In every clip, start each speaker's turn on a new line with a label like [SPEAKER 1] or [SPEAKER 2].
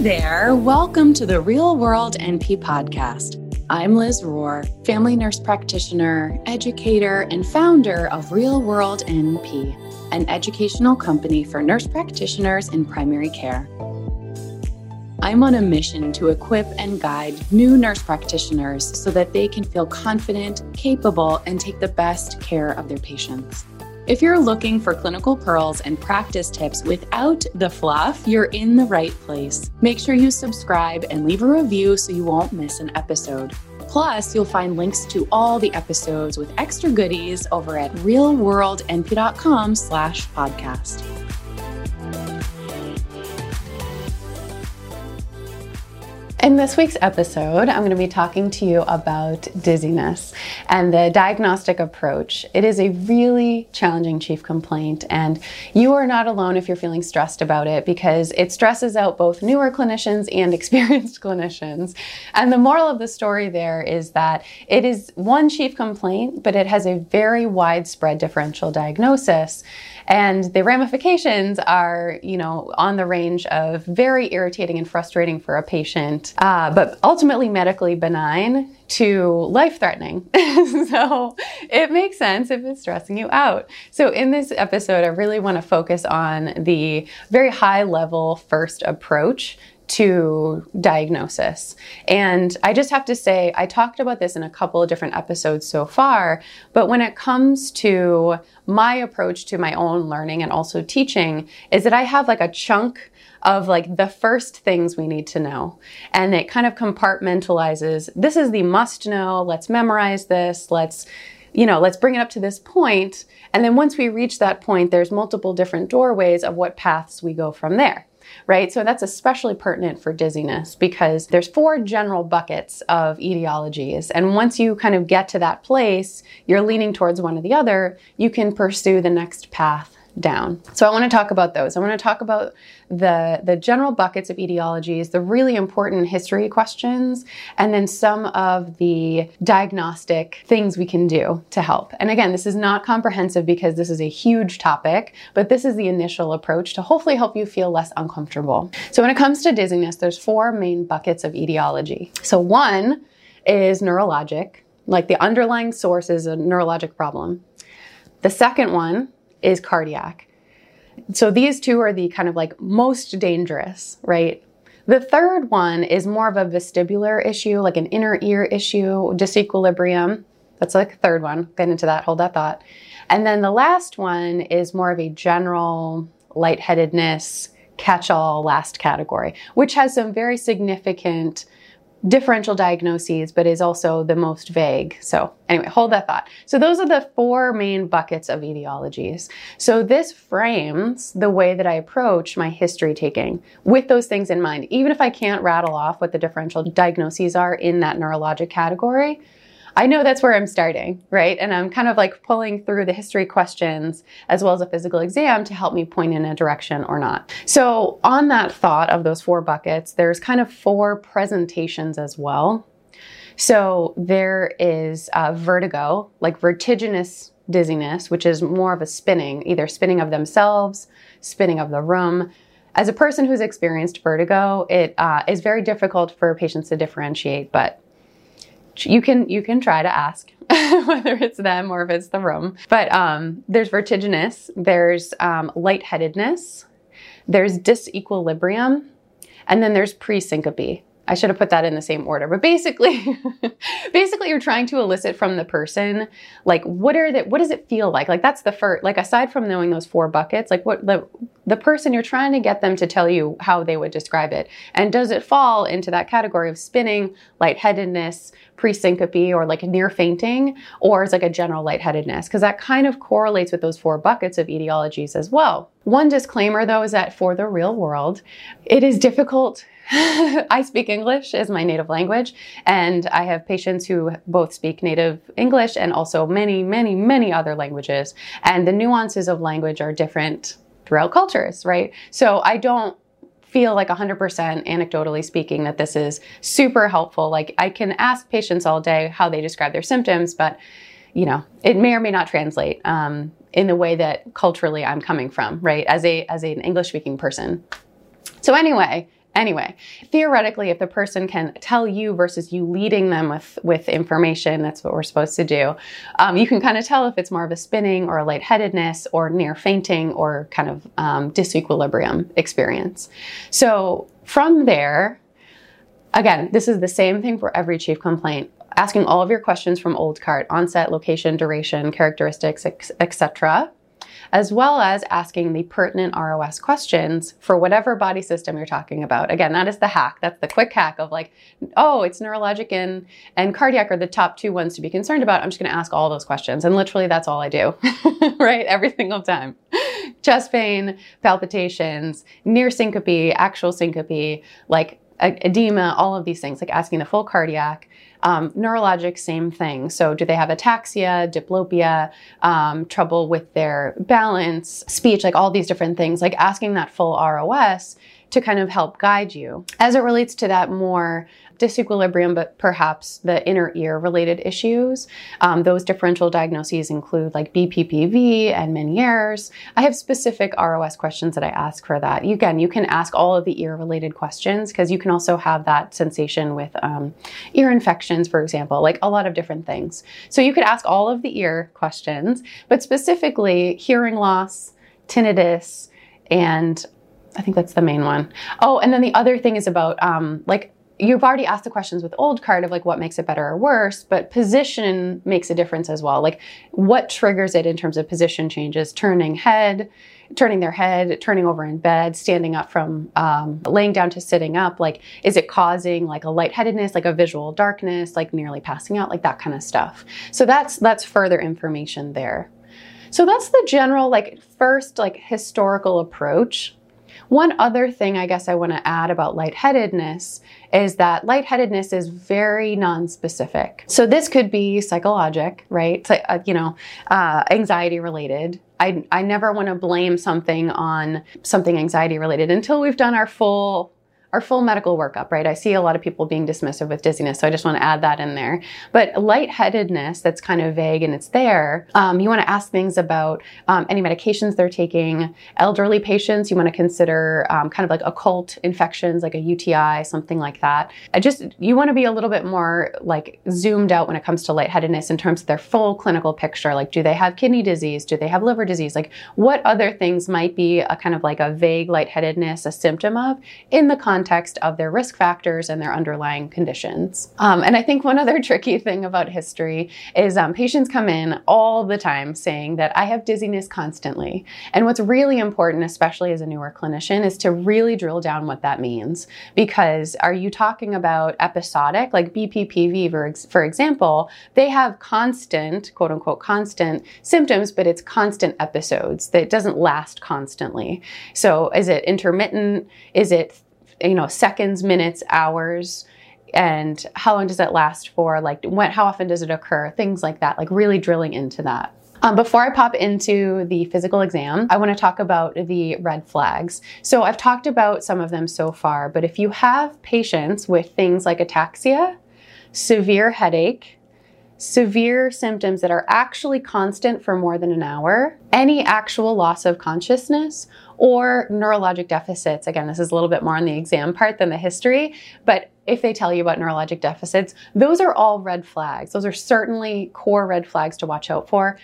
[SPEAKER 1] There, welcome to the Real World NP podcast. I'm Liz Rohr, family nurse practitioner, educator, and founder of Real World NP, an educational company for nurse practitioners in primary care. I'm on a mission to equip and guide new nurse practitioners so that they can feel confident, capable, and take the best care of their patients. If you're looking for clinical pearls and practice tips without the fluff, you're in the right place. Make sure you subscribe and leave a review so you won't miss an episode. Plus, you'll find links to all the episodes with extra goodies over at realworldnp.com slash podcast. In this week's episode, I'm going to be talking to you about dizziness and the diagnostic approach. It is a really challenging chief complaint, and you are not alone if you're feeling stressed about it because it stresses out both newer clinicians and experienced clinicians. And the moral of the story there is that it is one chief complaint, but it has a very widespread differential diagnosis. And the ramifications are, you know, on the range of very irritating and frustrating for a patient, uh, but ultimately medically benign to life threatening. so it makes sense if it's stressing you out. So in this episode, I really want to focus on the very high level first approach to diagnosis. And I just have to say, I talked about this in a couple of different episodes so far, but when it comes to my approach to my own learning and also teaching, is that I have like a chunk of like the first things we need to know. And it kind of compartmentalizes this is the must know, let's memorize this, let's you know, let's bring it up to this point. And then once we reach that point, there's multiple different doorways of what paths we go from there right? So that's especially pertinent for dizziness because there's four general buckets of etiologies. And once you kind of get to that place, you're leaning towards one or the other, you can pursue the next path down. So I want to talk about those. I want to talk about the, the general buckets of etiologies, the really important history questions, and then some of the diagnostic things we can do to help. And again, this is not comprehensive because this is a huge topic, but this is the initial approach to hopefully help you feel less uncomfortable. So when it comes to dizziness, there's four main buckets of etiology. So one is neurologic, like the underlying source is a neurologic problem. The second one is cardiac. So these two are the kind of like most dangerous, right? The third one is more of a vestibular issue, like an inner ear issue, disequilibrium. That's like the third one. Get into that, hold that thought. And then the last one is more of a general lightheadedness, catch all last category, which has some very significant differential diagnoses, but is also the most vague. So, anyway, hold that thought. So, those are the four main buckets of etiologies. So, this frames the way that I approach my history taking with those things in mind. Even if I can't rattle off what the differential diagnoses are in that neurologic category, I know that's where I'm starting, right? And I'm kind of like pulling through the history questions as well as a physical exam to help me point in a direction or not. So, on that thought of those four buckets, there's kind of four presentations as well. So, there is uh, vertigo, like vertiginous dizziness, which is more of a spinning, either spinning of themselves, spinning of the room. As a person who's experienced vertigo, it uh, is very difficult for patients to differentiate, but you can you can try to ask whether it's them or if it's the room. But um, there's vertiginous, there's um, lightheadedness, there's disequilibrium, and then there's presyncope. I should have put that in the same order. But basically, basically you're trying to elicit from the person like what are the what does it feel like? Like that's the first like aside from knowing those four buckets, like what the the person you're trying to get them to tell you how they would describe it. And does it fall into that category of spinning, lightheadedness, presyncope or like near fainting or is like a general lightheadedness because that kind of correlates with those four buckets of etiologies as well. One disclaimer though is that for the real world, it is difficult I speak English as my native language, and I have patients who both speak native English and also many, many, many other languages. And the nuances of language are different throughout cultures, right? So I don't feel like 100% anecdotally speaking that this is super helpful. Like I can ask patients all day how they describe their symptoms, but you know, it may or may not translate um, in the way that culturally I'm coming from, right? As a as an English speaking person. So anyway, Anyway, theoretically, if the person can tell you versus you leading them with, with information, that's what we're supposed to do, um, you can kind of tell if it's more of a spinning or a lightheadedness or near fainting or kind of um, disequilibrium experience. So from there, again, this is the same thing for every chief complaint asking all of your questions from old cart onset location duration characteristics etc as well as asking the pertinent ROS questions for whatever body system you're talking about. Again, that is the hack. That's the quick hack of like, oh, it's neurologic and, and cardiac are the top two ones to be concerned about. I'm just going to ask all those questions. And literally, that's all I do, right? Every single time. Chest pain, palpitations, near syncope, actual syncope, like edema, all of these things, like asking the full cardiac. Um, neurologic, same thing. So, do they have ataxia, diplopia, um, trouble with their balance, speech, like all these different things, like asking that full ROS to kind of help guide you. As it relates to that more disequilibrium, but perhaps the inner ear related issues. Um, those differential diagnoses include like BPPV and Meniere's. I have specific ROS questions that I ask for that. Again, you can ask all of the ear related questions because you can also have that sensation with um, ear infections, for example, like a lot of different things. So you could ask all of the ear questions, but specifically hearing loss, tinnitus, and I think that's the main one. Oh, and then the other thing is about um, like you've already asked the questions with old cart of like what makes it better or worse, but position makes a difference as well. Like what triggers it in terms of position changes, turning head, turning their head, turning over in bed, standing up from um, laying down to sitting up. Like, is it causing like a lightheadedness, like a visual darkness, like nearly passing out, like that kind of stuff. So that's that's further information there. So that's the general like first like historical approach one other thing I guess I want to add about lightheadedness is that lightheadedness is very non-specific. So this could be psychologic, right? Uh, you know, uh, anxiety related. I, I never want to blame something on something anxiety related until we've done our full our full medical workup, right? I see a lot of people being dismissive with dizziness, so I just want to add that in there. But lightheadedness, that's kind of vague and it's there. Um, you want to ask things about um, any medications they're taking. Elderly patients, you want to consider um, kind of like occult infections, like a UTI, something like that. I just you want to be a little bit more like zoomed out when it comes to lightheadedness in terms of their full clinical picture. Like, do they have kidney disease? Do they have liver disease? Like, what other things might be a kind of like a vague lightheadedness, a symptom of in the context context of their risk factors and their underlying conditions. Um, and I think one other tricky thing about history is um, patients come in all the time saying that I have dizziness constantly. And what's really important, especially as a newer clinician, is to really drill down what that means. Because are you talking about episodic, like BPPV, for, for example, they have constant, quote unquote, constant symptoms, but it's constant episodes that doesn't last constantly. So is it intermittent? Is it you know, seconds, minutes, hours, and how long does it last for? Like, when, how often does it occur? Things like that, like really drilling into that. Um, before I pop into the physical exam, I want to talk about the red flags. So I've talked about some of them so far, but if you have patients with things like ataxia, severe headache, severe symptoms that are actually constant for more than an hour, any actual loss of consciousness, or neurologic deficits. Again, this is a little bit more on the exam part than the history, but if they tell you about neurologic deficits, those are all red flags. Those are certainly core red flags to watch out for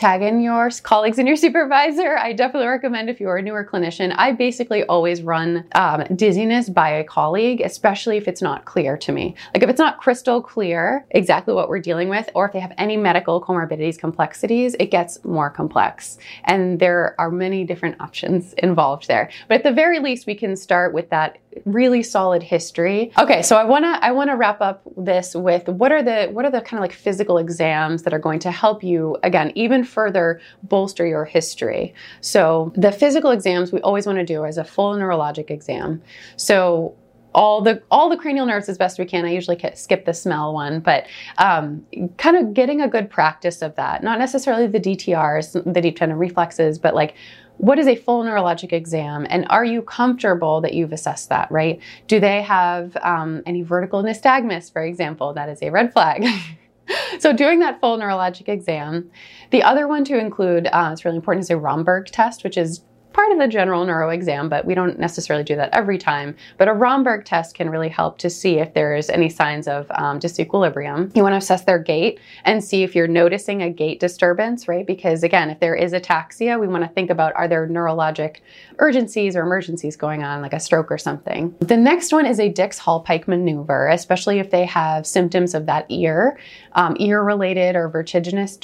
[SPEAKER 1] tag in your colleagues and your supervisor. I definitely recommend if you're a newer clinician. I basically always run um, dizziness by a colleague, especially if it's not clear to me. Like if it's not crystal clear exactly what we're dealing with, or if they have any medical comorbidities, complexities, it gets more complex. And there are many different options involved there. But at the very least, we can start with that really solid history. Okay, so I want to I want to wrap up this with what are the what are the kind of like physical exams that are going to help you again even further bolster your history. So the physical exams we always want to do is a full neurologic exam. So all the all the cranial nerves as best we can. I usually skip the smell one, but um, kind of getting a good practice of that. Not necessarily the DTRs, the deep tendon reflexes, but like what is a full neurologic exam and are you comfortable that you've assessed that right do they have um, any vertical nystagmus for example that is a red flag so doing that full neurologic exam the other one to include uh, it's really important is a romberg test which is part of the general neuro exam, but we don't necessarily do that every time. But a Romberg test can really help to see if there's any signs of um, disequilibrium. You want to assess their gait and see if you're noticing a gait disturbance, right? Because again, if there is ataxia, we want to think about are there neurologic urgencies or emergencies going on, like a stroke or something. The next one is a Dix-Hallpike maneuver, especially if they have symptoms of that ear, um, ear-related or vertiginous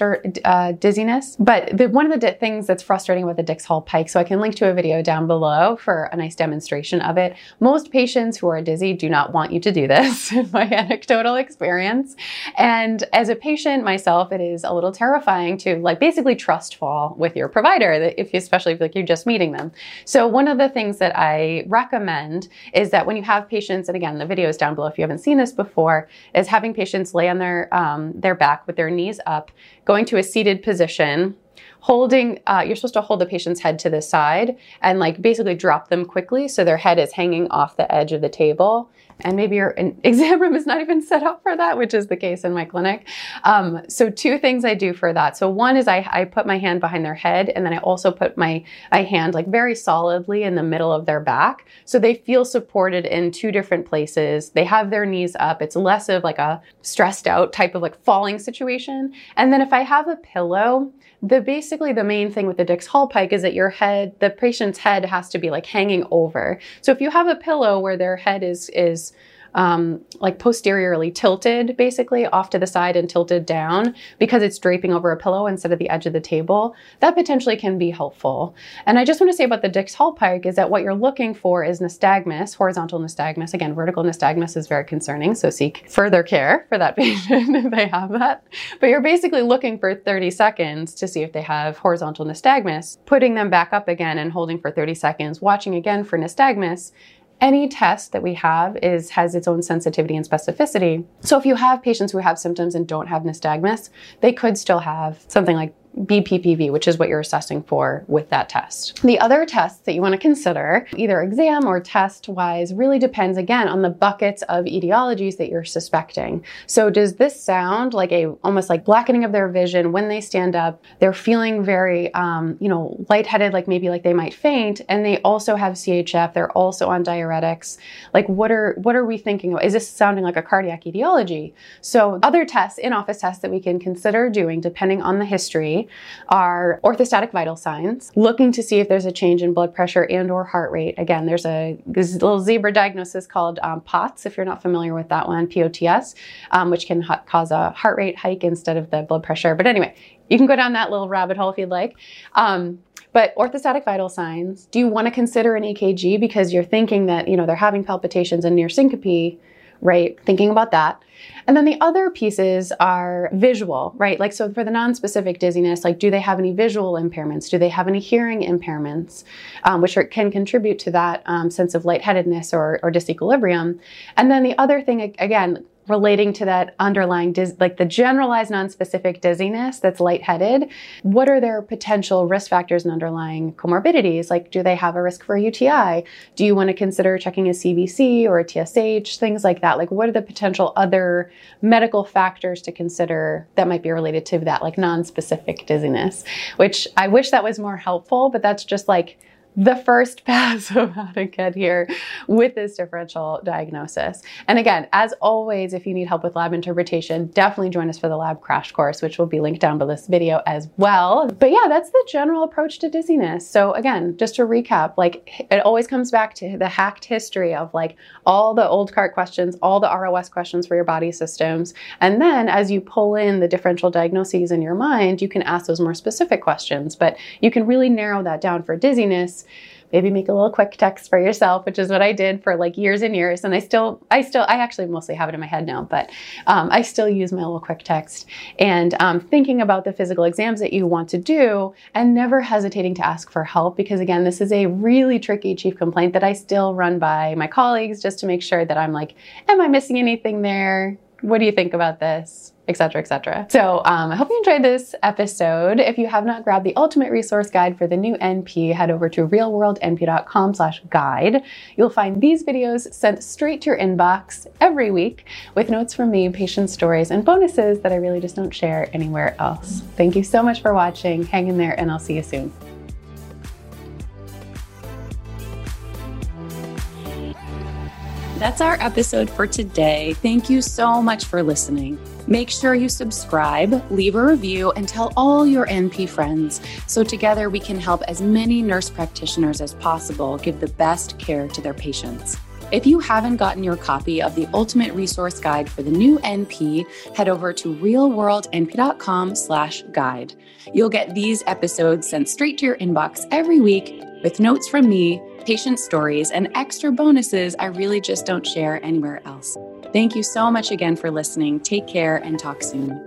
[SPEAKER 1] uh, dizziness. But the, one of the things that's frustrating about the Dix-Hallpike, so I can link to a video down below for a nice demonstration of it. Most patients who are dizzy do not want you to do this, in my anecdotal experience. And as a patient myself, it is a little terrifying to like basically trust fall with your provider, if you, especially if like you're just meeting them. So one of the things that I recommend is that when you have patients, and again, the video is down below if you haven't seen this before, is having patients lay on their um, their back with their knees up, going to a seated position holding uh, you're supposed to hold the patient's head to the side and like basically drop them quickly so their head is hanging off the edge of the table and maybe your exam room is not even set up for that, which is the case in my clinic. Um, so two things I do for that. So one is I, I put my hand behind their head, and then I also put my, my hand like very solidly in the middle of their back, so they feel supported in two different places. They have their knees up. It's less of like a stressed out type of like falling situation. And then if I have a pillow, the basically the main thing with the Dix-Hallpike is that your head, the patient's head has to be like hanging over. So if you have a pillow where their head is is um, like posteriorly tilted, basically off to the side and tilted down because it's draping over a pillow instead of the edge of the table, that potentially can be helpful. And I just want to say about the Dix-Hallpike is that what you're looking for is nystagmus, horizontal nystagmus. Again, vertical nystagmus is very concerning, so seek further care for that patient if they have that. But you're basically looking for 30 seconds to see if they have horizontal nystagmus, putting them back up again and holding for 30 seconds, watching again for nystagmus, any test that we have is has its own sensitivity and specificity. So if you have patients who have symptoms and don't have nystagmus, they could still have something like BPPV, which is what you're assessing for with that test. The other tests that you want to consider, either exam or test wise, really depends again on the buckets of etiologies that you're suspecting. So does this sound like a almost like blackening of their vision when they stand up? They're feeling very, um, you know, lightheaded, like maybe like they might faint, and they also have CHF. They're also on diuretics. Like what are what are we thinking? Of? Is this sounding like a cardiac etiology? So other tests, in-office tests that we can consider doing, depending on the history are orthostatic vital signs, looking to see if there's a change in blood pressure and or heart rate. Again, there's a little zebra diagnosis called um, POTS, if you're not familiar with that one, POTS, um, which can ha- cause a heart rate hike instead of the blood pressure. But anyway, you can go down that little rabbit hole if you'd like. Um, but orthostatic vital signs, do you want to consider an EKG because you're thinking that, you know, they're having palpitations and near syncope, right? Thinking about that. And then the other pieces are visual, right? Like, so for the non-specific dizziness, like, do they have any visual impairments? Do they have any hearing impairments, um, which are, can contribute to that um, sense of lightheadedness or, or disequilibrium? And then the other thing, again, relating to that underlying, like the generalized non-specific dizziness that's lightheaded, what are their potential risk factors and underlying comorbidities? Like, do they have a risk for a UTI? Do you want to consider checking a CBC or a TSH? Things like that. Like, what are the potential other medical factors to consider that might be related to that, like non-specific dizziness? Which I wish that was more helpful, but that's just like the first pass of how to get here with this differential diagnosis. And again, as always, if you need help with lab interpretation, definitely join us for the lab crash course, which will be linked down below this video as well. But yeah, that's the general approach to dizziness. So again, just to recap, like it always comes back to the hacked history of like all the old CART questions, all the ROS questions for your body systems. And then as you pull in the differential diagnoses in your mind, you can ask those more specific questions, but you can really narrow that down for dizziness maybe make a little quick text for yourself, which is what I did for like years and years. And I still, I still, I actually mostly have it in my head now, but um, I still use my little quick text and um, thinking about the physical exams that you want to do and never hesitating to ask for help because again, this is a really tricky chief complaint that I still run by my colleagues just to make sure that I'm like, am I missing anything there? What do you think about this? etc., etc. So um, I hope you enjoyed this episode. If you have not grabbed the ultimate resource guide for the new NP, head over to realworldnp.com slash guide. You'll find these videos sent straight to your inbox every week with notes from me, patient stories, and bonuses that I really just don't share anywhere else. Thank you so much for watching. Hang in there and I'll see you soon.
[SPEAKER 2] That's our episode for today. Thank you so much for listening. Make sure you subscribe, leave a review, and tell all your NP friends so together we can help as many nurse practitioners as possible give the best care to their patients. If you haven't gotten your copy of the Ultimate Resource Guide for the new NP, head over to realworldnp.com slash guide. You'll get these episodes sent straight to your inbox every week with notes from me, patient stories, and extra bonuses I really just don't share anywhere else. Thank you so much again for listening. Take care and talk soon.